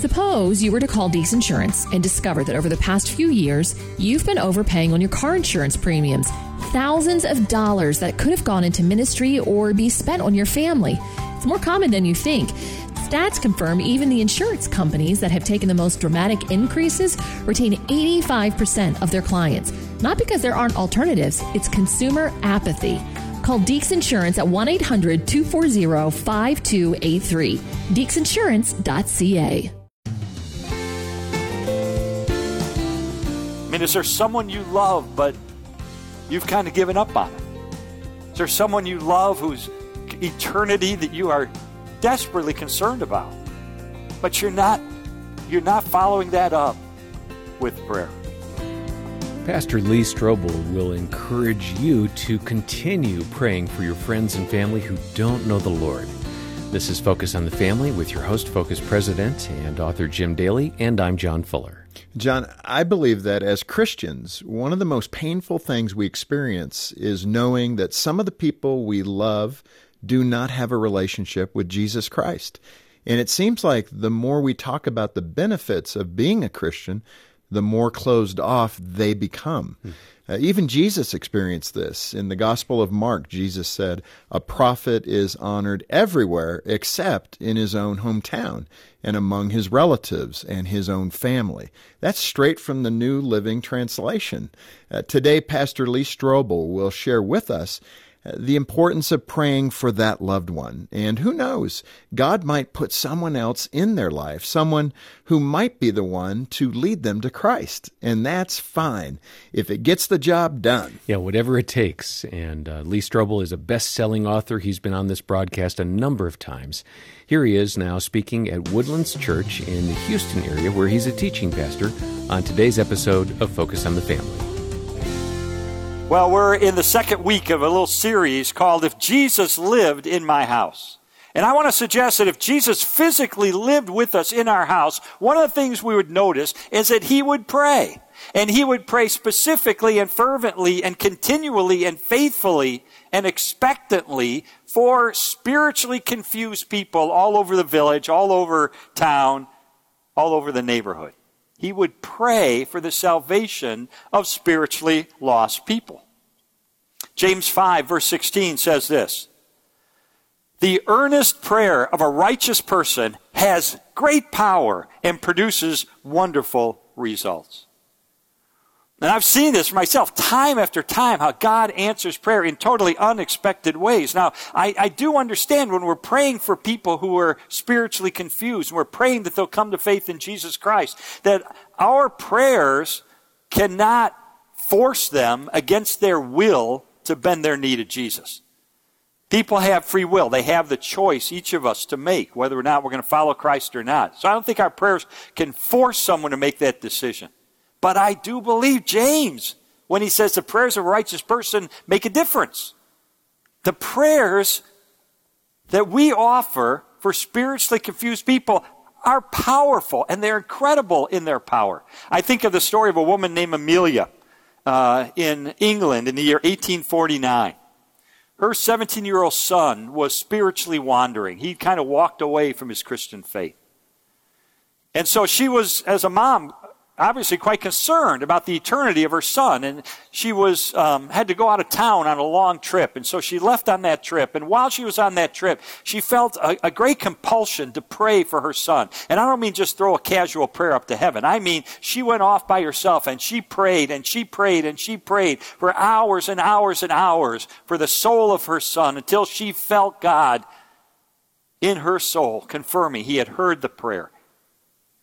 Suppose you were to call Deeks Insurance and discover that over the past few years, you've been overpaying on your car insurance premiums. Thousands of dollars that could have gone into ministry or be spent on your family. It's more common than you think. Stats confirm even the insurance companies that have taken the most dramatic increases retain 85% of their clients. Not because there aren't alternatives, it's consumer apathy. Call Deeks Insurance at 1 800 240 5283. DeeksInsurance.ca. I mean, is there someone you love, but you've kind of given up on it? Is there someone you love whose eternity that you are desperately concerned about, but you're not you're not following that up with prayer? Pastor Lee Strobel will encourage you to continue praying for your friends and family who don't know the Lord. This is Focus on the Family with your host, Focus President and author Jim Daly, and I'm John Fuller. John, I believe that as Christians, one of the most painful things we experience is knowing that some of the people we love do not have a relationship with Jesus Christ. And it seems like the more we talk about the benefits of being a Christian, the more closed off they become. Hmm. Uh, even Jesus experienced this. In the Gospel of Mark, Jesus said, A prophet is honored everywhere except in his own hometown and among his relatives and his own family. That's straight from the New Living Translation. Uh, today, Pastor Lee Strobel will share with us the importance of praying for that loved one. And who knows, God might put someone else in their life, someone who might be the one to lead them to Christ. And that's fine if it gets the job done. Yeah, whatever it takes. And uh, Lee Strobel is a best selling author. He's been on this broadcast a number of times. Here he is now speaking at Woodlands Church in the Houston area, where he's a teaching pastor, on today's episode of Focus on the Family. Well, we're in the second week of a little series called If Jesus Lived in My House. And I want to suggest that if Jesus physically lived with us in our house, one of the things we would notice is that he would pray. And he would pray specifically and fervently and continually and faithfully and expectantly for spiritually confused people all over the village, all over town, all over the neighborhood he would pray for the salvation of spiritually lost people. James 5, verse 16 says this The earnest prayer of a righteous person has great power and produces wonderful results. And I've seen this for myself time after time, how God answers prayer in totally unexpected ways. Now, I, I, do understand when we're praying for people who are spiritually confused, and we're praying that they'll come to faith in Jesus Christ, that our prayers cannot force them against their will to bend their knee to Jesus. People have free will. They have the choice, each of us, to make whether or not we're going to follow Christ or not. So I don't think our prayers can force someone to make that decision. But I do believe James when he says the prayers of a righteous person make a difference. The prayers that we offer for spiritually confused people are powerful and they're incredible in their power. I think of the story of a woman named Amelia uh, in England in the year 1849. Her 17 year old son was spiritually wandering. He kind of walked away from his Christian faith. And so she was, as a mom, obviously quite concerned about the eternity of her son and she was um, had to go out of town on a long trip and so she left on that trip and while she was on that trip she felt a, a, great compulsion to pray for her son and i don't mean just throw a casual prayer up to heaven i mean she went off by herself and she prayed and she prayed and she prayed for hours and hours and hours for the soul of her son until she felt god in her soul confirming he had heard the prayer.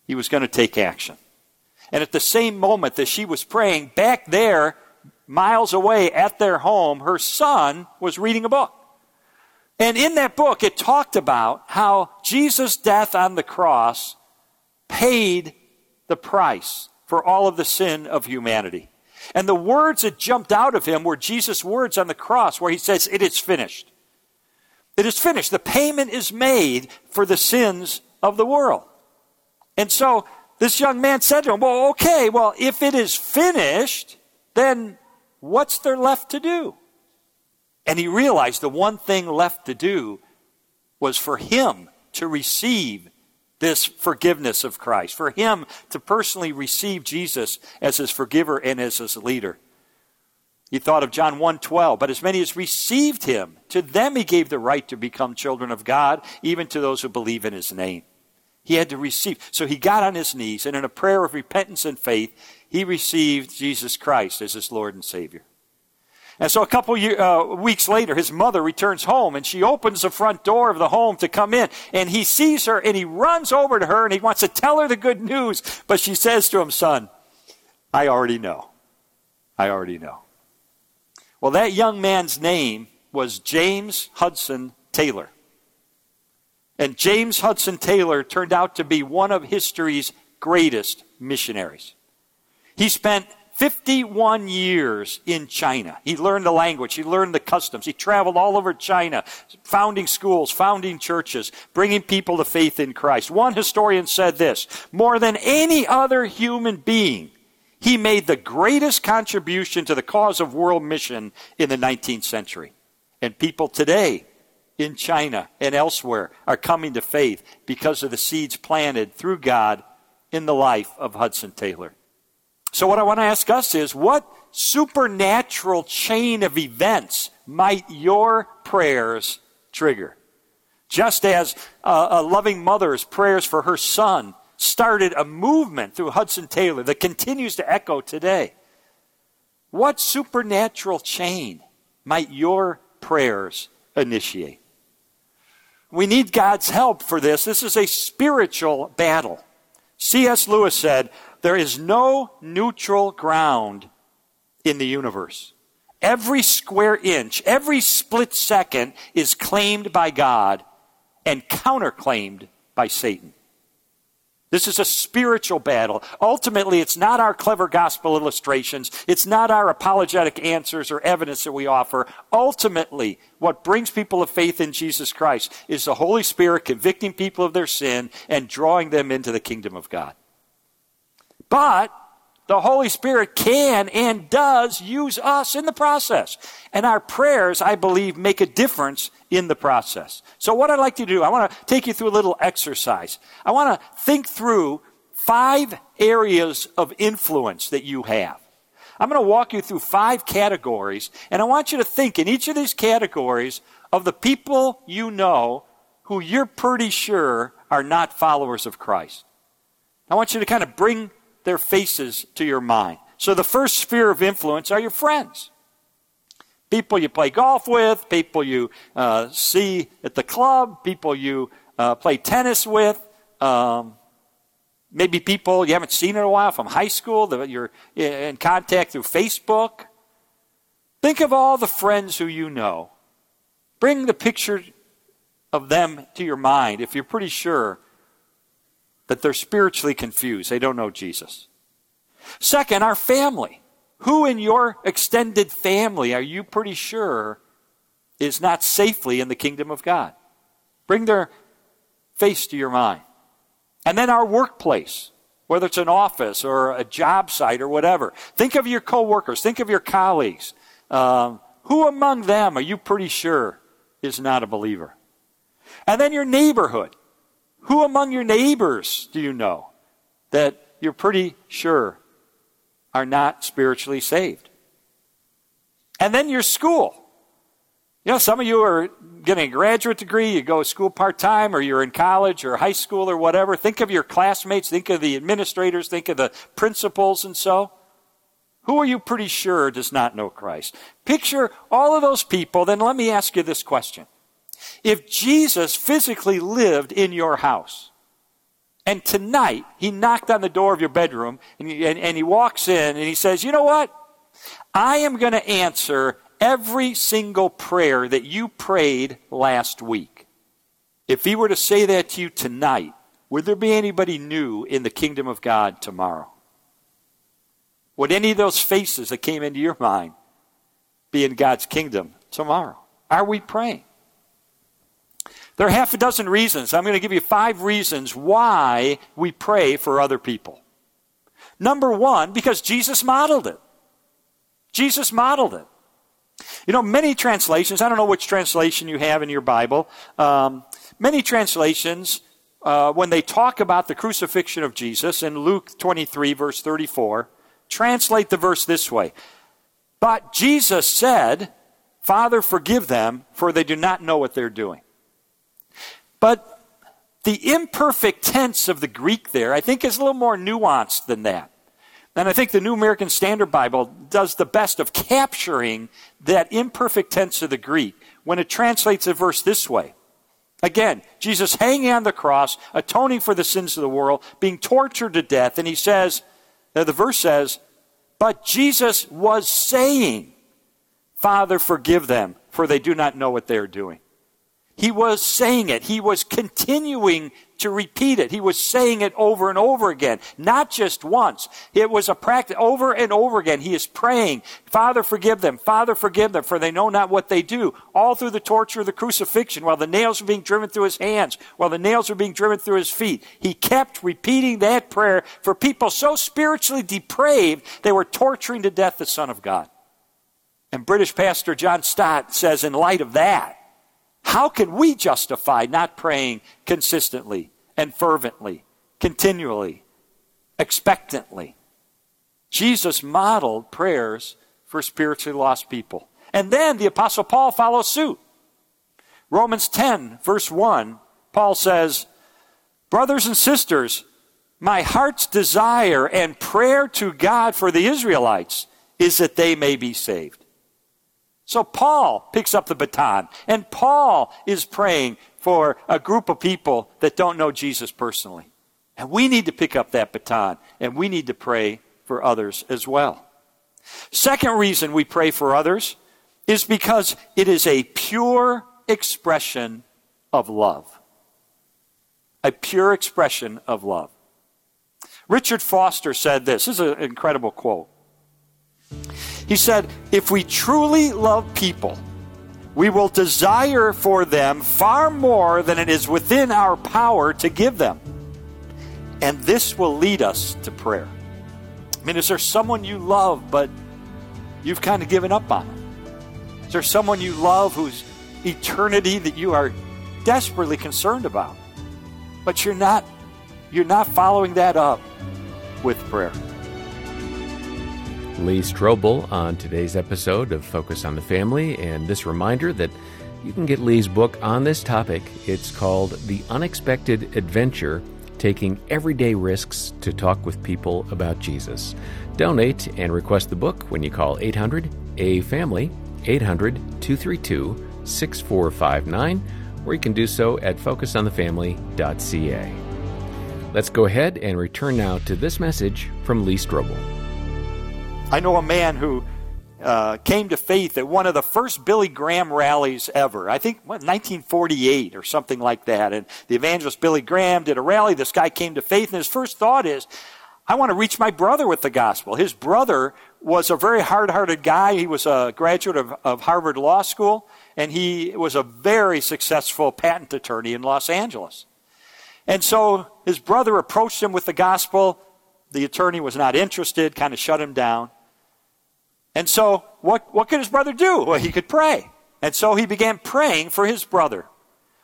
He was going to take action and at the same moment that she was praying, back there, miles away at their home, her son was reading a book. And in that book, it talked about how Jesus' death on the cross paid the price for all of the sin of humanity. And the words that jumped out of him were Jesus' words on the cross, where he says, It is finished. It is finished. The payment is made for the sins of the world. And so this young man said to him, Well, okay, well, if it is finished, then what's there left to do? And he realized the one thing left to do was for him to receive this forgiveness of Christ, for him to personally receive Jesus as his forgiver and as his leader. He thought of John 1:12, but as many as received him, to them he gave the right to become children of God, even to those who believe in his name. He had to receive. So he got on his knees and in a prayer of repentance and faith, he received Jesus Christ as his Lord and Savior. And so a couple year, uh, weeks later, his mother returns home and she opens the front door of the home to come in. And he sees her and he runs over to her and he wants to tell her the good news. But she says to him, Son, I already know. I already know. Well, that young man's name was James Hudson Taylor. And James Hudson Taylor turned out to be one of history's greatest missionaries. He spent 51 years in China. He learned the language, he learned the customs. He traveled all over China, founding schools, founding churches, bringing people to faith in Christ. One historian said this more than any other human being, he made the greatest contribution to the cause of world mission in the 19th century. And people today in China and elsewhere are coming to faith because of the seeds planted through God in the life of Hudson Taylor. So, what I want to ask us is what supernatural chain of events might your prayers trigger? Just as a, loving mother's prayers for her son started a movement through Hudson Taylor that continues to echo today. What supernatural chain might your prayers initiate? We need God's help for this. This is a spiritual battle. C.S. Lewis said, There is no neutral ground in the universe. Every square inch, every split second is claimed by God and counterclaimed by Satan. This is a spiritual battle. Ultimately, it's not our clever gospel illustrations. It's not our apologetic answers or evidence that we offer. Ultimately, what brings people of faith in Jesus Christ is the Holy Spirit convicting people of their sin and drawing them into the kingdom of God. But the Holy Spirit can and does use us in the process. And our prayers, I believe, make a difference in the process. So, what I'd like to do, I want to take you through a little exercise. I want to think through five areas of influence that you have. I'm going to walk you through five categories, and I want you to think in each of these categories of the people you know who you're pretty sure are not followers of Christ. I want you to kind of bring their faces to your mind. So the first sphere of influence are your friends. People you play golf with, people you uh, see at the club, people you uh, play tennis with, um, maybe people you haven't seen in a while from high school that you're in contact through Facebook. Think of all the friends who you know. Bring the picture of them to your mind if you're pretty sure that they're spiritually confused. They don't know Jesus. Second, our family. Who in your extended family are you pretty sure is not safely in the kingdom of God? Bring their face to your mind. And then our workplace, whether it's an office or a job site or whatever. Think of your coworkers. Think of your colleagues. Um, who among them are you pretty sure is not a believer? And then your neighborhood. Who among your neighbors do you know that you're pretty sure are not spiritually saved? And then your school. You know, some of you are getting a graduate degree, you go to school part time, or you're in college or high school or whatever. Think of your classmates, think of the administrators, think of the principals and so. Who are you pretty sure does not know Christ? Picture all of those people, then let me ask you this question. If Jesus physically lived in your house, and tonight he knocked on the door of your bedroom and he, and, and he walks in and he says, You know what? I am going to answer every single prayer that you prayed last week. If he were to say that to you tonight, would there be anybody new in the kingdom of God tomorrow? Would any of those faces that came into your mind be in God's kingdom tomorrow? Are we praying? There are half a dozen reasons. I'm going to give you five reasons why we pray for other people. Number one, because Jesus modeled it. Jesus modeled it. You know, many translations, I don't know which translation you have in your Bible, um, many translations uh, when they talk about the crucifixion of Jesus in Luke 23, verse 34, translate the verse this way But Jesus said, Father, forgive them, for they do not know what they're doing. But the imperfect tense of the Greek there, I think, is a little more nuanced than that. And I think the New American Standard Bible does the best of capturing that imperfect tense of the Greek when it translates a verse this way. Again, Jesus hanging on the cross, atoning for the sins of the world, being tortured to death, and he says, the verse says, but Jesus was saying, Father, forgive them, for they do not know what they are doing. He was saying it. He was continuing to repeat it. He was saying it over and over again, not just once. It was a practice over and over again. He is praying, Father, forgive them. Father, forgive them, for they know not what they do. All through the torture of the crucifixion, while the nails were being driven through his hands, while the nails were being driven through his feet. He kept repeating that prayer for people so spiritually depraved, they were torturing to death the Son of God. And British pastor John Stott says, in light of that, how can we justify not praying consistently and fervently, continually, expectantly? Jesus modeled prayers for spiritually lost people. And then the Apostle Paul follows suit. Romans 10, verse 1, Paul says, Brothers and sisters, my heart's desire and prayer to God for the Israelites is that they may be saved. So Paul picks up the baton, and Paul is praying for a group of people that don't know Jesus personally. And we need to pick up that baton, and we need to pray for others as well. Second reason we pray for others is because it is a pure expression of love. A pure expression of love. Richard Foster said this. This is an incredible quote. He said, If we truly love people, we will desire for them far more than it is within our power to give them. And this will lead us to prayer. I mean, is there someone you love, but you've kind of given up on them? Is there someone you love whose eternity that you are desperately concerned about? But you're not you're not following that up with prayer. Lee Strobel on today's episode of Focus on the Family, and this reminder that you can get Lee's book on this topic. It's called The Unexpected Adventure Taking Everyday Risks to Talk with People About Jesus. Donate and request the book when you call 800 A Family, 800 232 6459, or you can do so at focusonthefamily.ca. Let's go ahead and return now to this message from Lee Strobel. I know a man who uh, came to faith at one of the first Billy Graham rallies ever. I think what, 1948 or something like that. And the evangelist Billy Graham did a rally. This guy came to faith, and his first thought is, I want to reach my brother with the gospel. His brother was a very hard hearted guy. He was a graduate of, of Harvard Law School, and he was a very successful patent attorney in Los Angeles. And so his brother approached him with the gospel. The attorney was not interested, kind of shut him down. And so, what, what could his brother do? Well, he could pray. And so he began praying for his brother.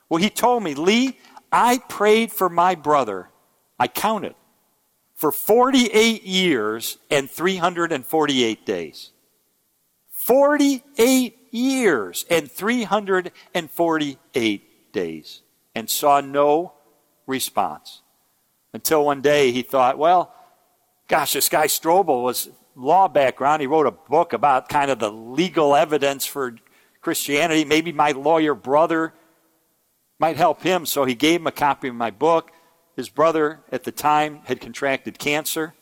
Well, he told me, Lee, I prayed for my brother. I counted for 48 years and 348 days. 48 years and 348 days and saw no response. Until one day he thought, well, gosh, this guy Strobel was law background. He wrote a book about kind of the legal evidence for Christianity. Maybe my lawyer brother might help him, so he gave him a copy of my book. His brother at the time had contracted cancer.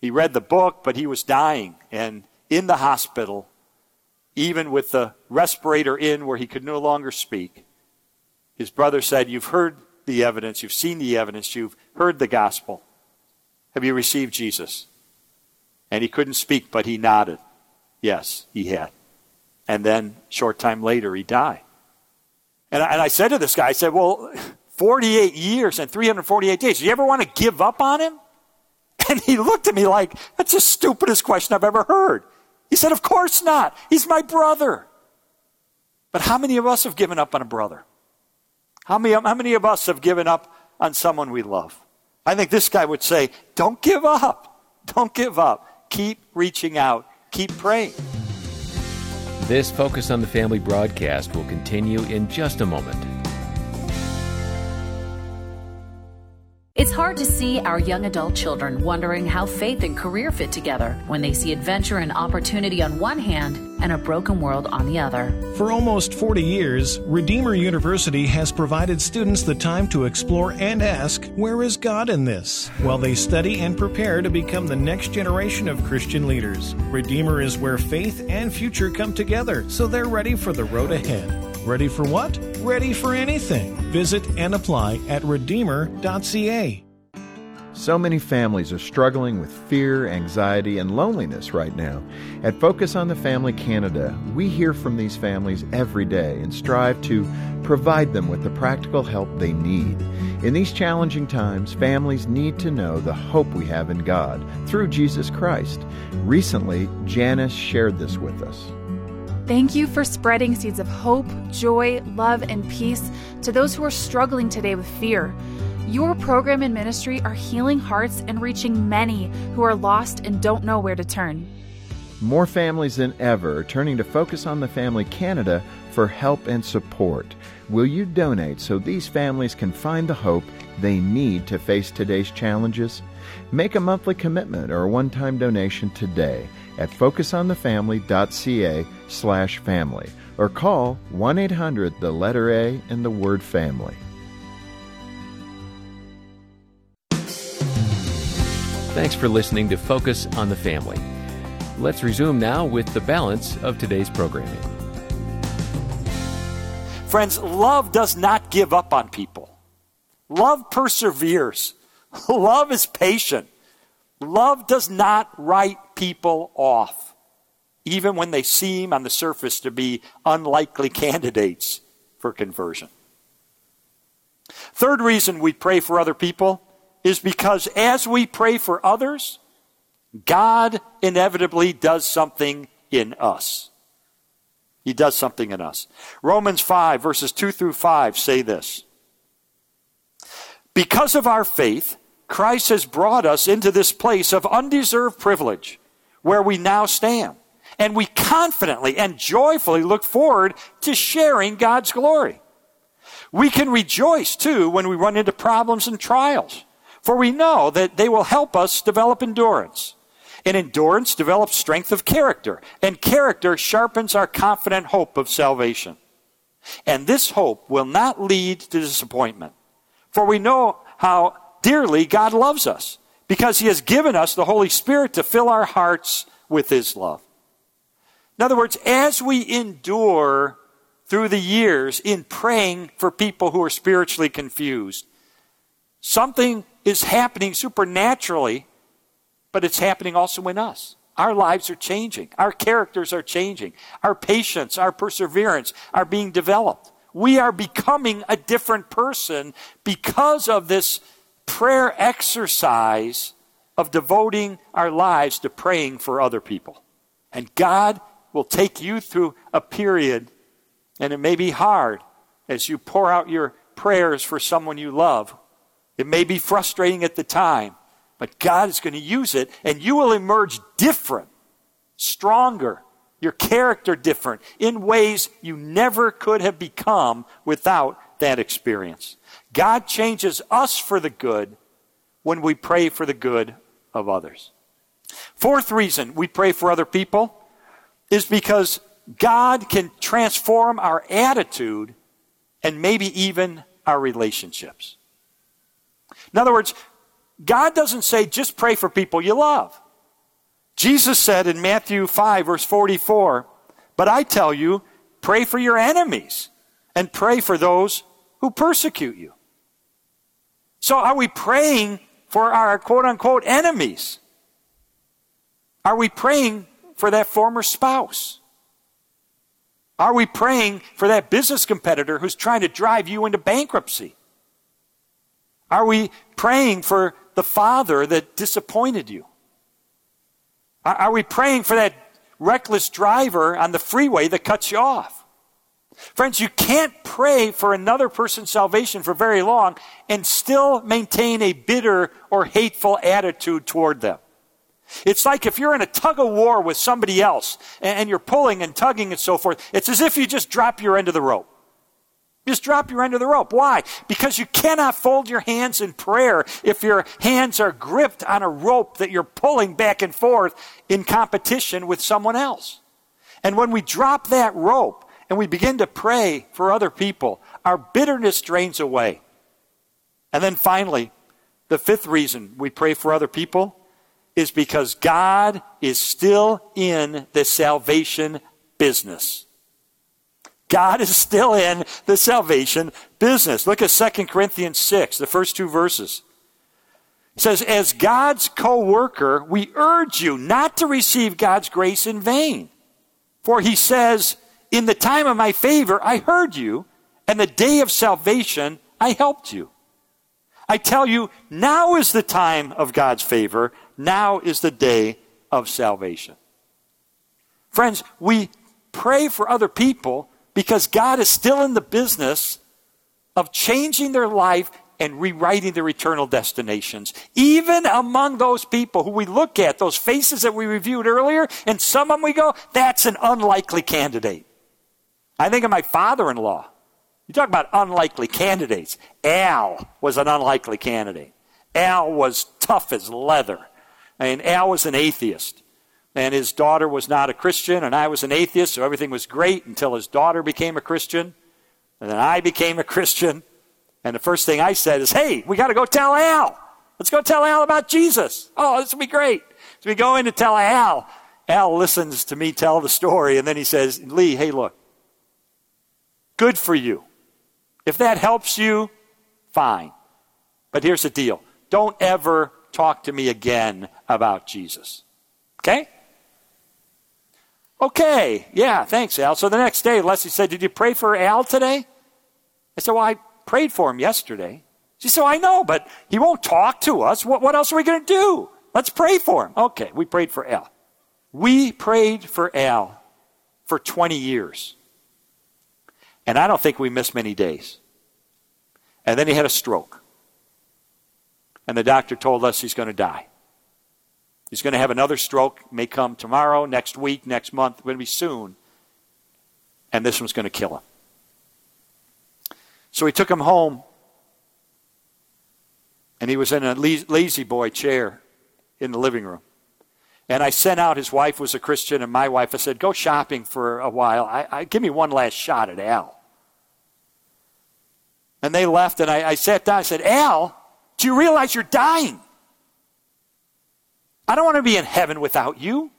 He read the book, but he was dying and in the hospital, even with the respirator in where he could no longer speak. His brother said, You've heard the evidence, you've seen the evidence, you've heard the gospel. Have you received Jesus? And he couldn't speak, but he nodded. Yes, he had. And then, short time later, he died. And I, and I said to this guy, I said, Well, 48 years and 348 days. Do you ever want to give up on him? And he looked at me like, That's the stupidest question I've ever heard. He said, Of course not. He's my brother. But how many of us have given up on a brother? How many, how many of us have given up on someone we love? I think this guy would say, don't give up. Don't give up. Keep reaching out. Keep praying. This Focus on the Family broadcast will continue in just a moment. It's hard to see our young adult children wondering how faith and career fit together when they see adventure and opportunity on one hand and a broken world on the other. For almost 40 years, Redeemer University has provided students the time to explore and ask, Where is God in this? while they study and prepare to become the next generation of Christian leaders. Redeemer is where faith and future come together, so they're ready for the road ahead. Ready for what? Ready for anything. Visit and apply at Redeemer.ca. So many families are struggling with fear, anxiety, and loneliness right now. At Focus on the Family Canada, we hear from these families every day and strive to provide them with the practical help they need. In these challenging times, families need to know the hope we have in God through Jesus Christ. Recently, Janice shared this with us. Thank you for spreading seeds of hope, joy, love, and peace to those who are struggling today with fear. Your program and ministry are healing hearts and reaching many who are lost and don't know where to turn. More families than ever are turning to Focus on the Family Canada for help and support. Will you donate so these families can find the hope they need to face today's challenges? Make a monthly commitment or a one-time donation today at focusonthefamily.ca slash family or call 1-800 the letter A and the word family. Thanks for listening to Focus on the Family. Let's resume now with the balance of today's programming. Friends, love does not give up on people. Love perseveres. Love is patient. Love does not write people off, even when they seem on the surface to be unlikely candidates for conversion. Third reason we pray for other people is because as we pray for others, God inevitably does something in us. He does something in us. Romans 5, verses 2 through 5 say this Because of our faith, Christ has brought us into this place of undeserved privilege where we now stand. And we confidently and joyfully look forward to sharing God's glory. We can rejoice too when we run into problems and trials, for we know that they will help us develop endurance. And endurance develops strength of character, and character sharpens our confident hope of salvation. And this hope will not lead to disappointment, for we know how dearly God loves us because he has given us the Holy Spirit to fill our hearts with his love. In other words, as we endure through the years in praying for people who are spiritually confused, something is happening supernaturally, but it's happening also in us. Our lives are changing. Our characters are changing. Our patience, our perseverance are being developed. We are becoming a different person because of this prayer exercise of devoting our lives to praying for other people. And God will take you through a period, and it may be hard as you pour out your prayers for someone you love. It may be frustrating at the time, but God is going to use it, and you will emerge different, stronger, your character different, in ways you never could have become without that experience. God changes us for the good when we pray for the good of others. Fourth reason we pray for other people is because God can transform our attitude and maybe even our relationships. In other words, God doesn't say just pray for people you love. Jesus said in Matthew 5, verse 44, But I tell you, pray for your enemies and pray for those who persecute you. So are we praying for our quote unquote enemies? Are we praying for that former spouse? Are we praying for that business competitor who's trying to drive you into bankruptcy? Are we praying for the father that disappointed you? Are we praying for that reckless driver on the freeway that cuts you off? Friends, you can't pray for another person's salvation for very long and still maintain a bitter or hateful attitude toward them. It's like if you're in a tug of war with somebody else and you're pulling and tugging and so forth, it's as if you just drop your end of the rope. Just drop your end of the rope. Why? Because you cannot fold your hands in prayer if your hands are gripped on a rope that you're pulling back and forth in competition with someone else. And when we drop that rope and we begin to pray for other people, our bitterness drains away. And then finally, the fifth reason we pray for other people is because God is still in the salvation business. God is still in the salvation business. Look at 2 Corinthians 6, the first two verses. It says, As God's co worker, we urge you not to receive God's grace in vain. For he says, In the time of my favor, I heard you, and the day of salvation, I helped you. I tell you, now is the time of God's favor. Now is the day of salvation. Friends, we pray for other people because God is still in the business of changing their life and rewriting their eternal destinations. Even among those people who we look at, those faces that we reviewed earlier, and some of them we go, that's an unlikely candidate. I think of my father in law. You talk about unlikely candidates. Al was an unlikely candidate. Al was tough as leather. I mean, Al was an atheist. And his daughter was not a Christian, and I was an atheist, so everything was great until his daughter became a Christian. And then I became a Christian. And the first thing I said is, hey, we got to go tell Al. Let's go tell Al about Jesus. Oh, this will be great. So we go in to tell Al. Al listens to me tell the story, and then he says, Lee, hey, look, good for you. If that helps you, fine. But here's the deal don't ever talk to me again about Jesus. Okay? Okay, yeah, thanks, Al. So the next day, Leslie said, Did you pray for Al today? I said, Well, I prayed for him yesterday. She said, I know, but he won't talk to us. What, what else are we going to do? Let's pray for him. Okay, we prayed for Al. We prayed for Al for 20 years. And I don't think we missed many days. And then he had a stroke. And the doctor told us he's going to die. He's going to have another stroke, may come tomorrow, next week, next month, going to be soon. And this one's going to kill him. So we took him home, and he was in a La-Z-Boy chair in the living room. And I sent out, his wife was a Christian, and my wife, I said, go shopping for a while. I, I give me one last shot at Al. And they left, and I, I sat down. I said, Al, do you realize you're dying? I don't want to be in heaven without you.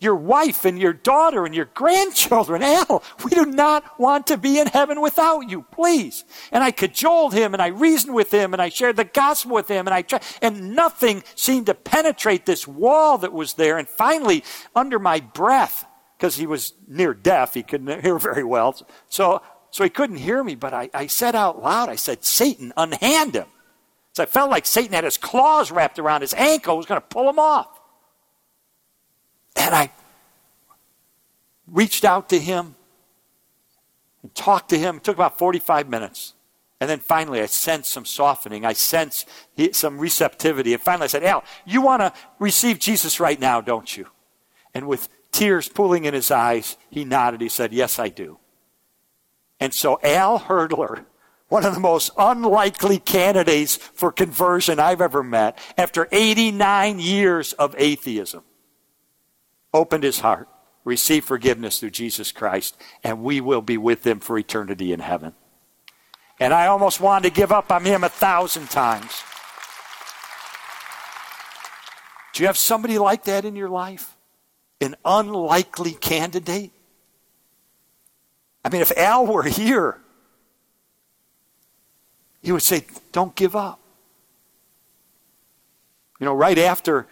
Your wife and your daughter and your grandchildren, Al, we do not want to be in heaven without you, please. And I cajoled him and I reasoned with him and I shared the gospel with him and I tried, and nothing seemed to penetrate this wall that was there. And finally, under my breath, because he was near deaf, he couldn't hear very well. So, so he couldn't hear me, but I, I said out loud, I said, Satan, unhand him. So I felt like Satan had his claws wrapped around his ankle, was going to pull him off. And I reached out to him and talked to him. It took about 45 minutes. And then finally, I sensed some softening. I sensed some receptivity. And finally, I said, Al, you want to receive Jesus right now, don't you? And with tears pooling in his eyes, he nodded. He said, Yes, I do. And so Al Hurdler one of the most unlikely candidates for conversion I've ever met, after 89 years of atheism, opened his heart, received forgiveness through Jesus Christ, and we will be with him for eternity in heaven. And I almost wanted to give up on him a thousand times. Do you have somebody like that in your life? An unlikely candidate? I mean, if Al were here, he would say, Don't give up. You know, right after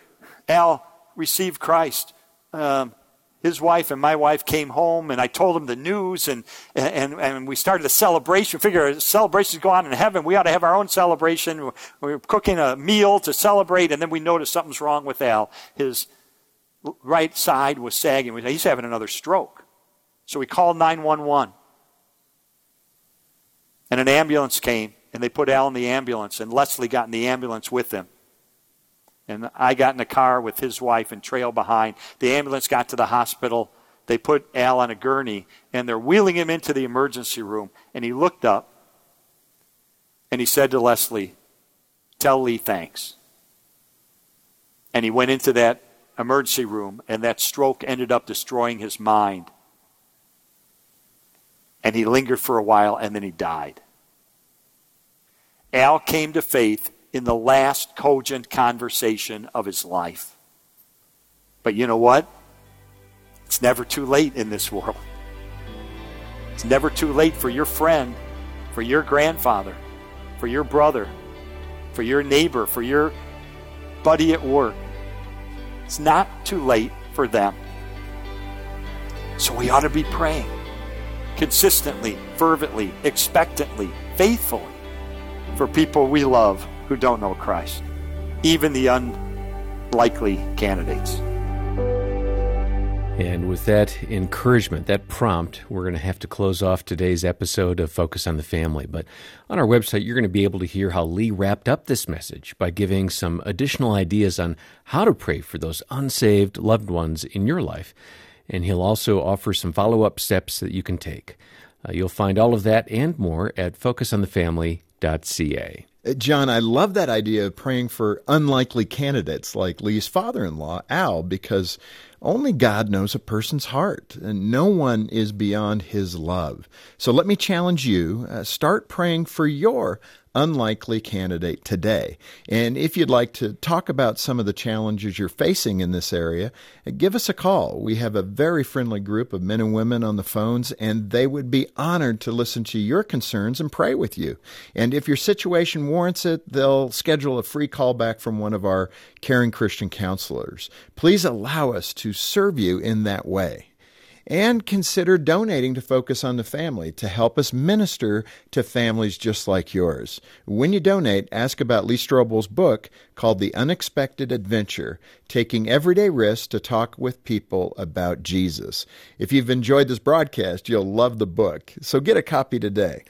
Al received Christ, um, his wife and my wife came home, and I told them the news, and, and, and we started a celebration. Figure celebrations go on in heaven. We ought to have our own celebration. We were cooking a meal to celebrate, and then we noticed something's wrong with Al. His right side was sagging. He's having another stroke. So we called 911. And an ambulance came, and they put Al in the ambulance, and Leslie got in the ambulance with him. And I got in the car with his wife and trailed behind. The ambulance got to the hospital. They put Al on a gurney, and they're wheeling him into the emergency room. And he looked up, and he said to Leslie, Tell Lee thanks. And he went into that emergency room, and that stroke ended up destroying his mind. And he lingered for a while, and then he died. Al came to faith in the last cogent conversation of his life. But you know what? It's never too late in this world. It's never too late for your friend, for your grandfather, for your brother, for your neighbor, for your buddy at work. It's not too late for them. So we ought to be praying consistently, fervently, expectantly, faithfully for people we love who don't know Christ, even the unlikely candidates. And with that encouragement, that prompt, we're going to have to close off today's episode of Focus on the Family. But on our website, you're going to be able to hear how Lee wrapped up this message by giving some additional ideas on how to pray for those unsaved loved ones in your life. And he'll also offer some follow up steps that you can take. Uh, you'll find all of that and more at focusonthefamily.ca. Uh, John, I love that idea of praying for unlikely candidates like Lee's father in law, Al, because only God knows a person's heart, and no one is beyond his love. So let me challenge you uh, start praying for your unlikely candidate today. And if you'd like to talk about some of the challenges you're facing in this area, give us a call. We have a very friendly group of men and women on the phones, and they would be honored to listen to your concerns and pray with you. And if your situation warrants it, they'll schedule a free callback from one of our caring Christian counselors. Please allow us to serve you in that way and consider donating to Focus on the Family to help us minister to families just like yours. When you donate, ask about Lee Strobel's book called The Unexpected Adventure Taking Everyday Risks to Talk with People About Jesus. If you've enjoyed this broadcast, you'll love the book, so get a copy today.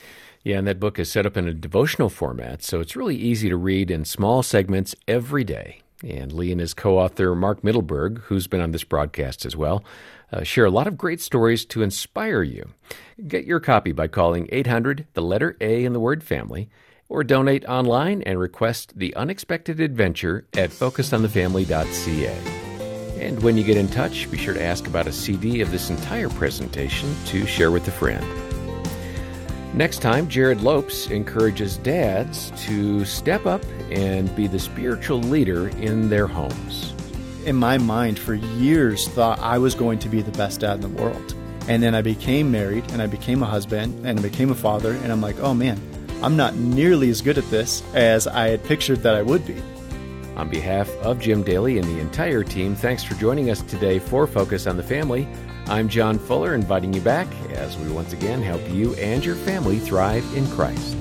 Yeah, and that book is set up in a devotional format, so it's really easy to read in small segments every day. And Lee and his co author, Mark Mittelberg, who's been on this broadcast as well, uh, share a lot of great stories to inspire you. Get your copy by calling 800, the letter A in the word family, or donate online and request The Unexpected Adventure at focusonthefamily.ca. And when you get in touch, be sure to ask about a CD of this entire presentation to share with a friend. Next time, Jared Lopes encourages dads to step up and be the spiritual leader in their homes in my mind for years thought I was going to be the best dad in the world. And then I became married and I became a husband and I became a father and I'm like, "Oh man, I'm not nearly as good at this as I had pictured that I would be." On behalf of Jim Daly and the entire team, thanks for joining us today for Focus on the Family. I'm John Fuller, inviting you back as we once again help you and your family thrive in Christ.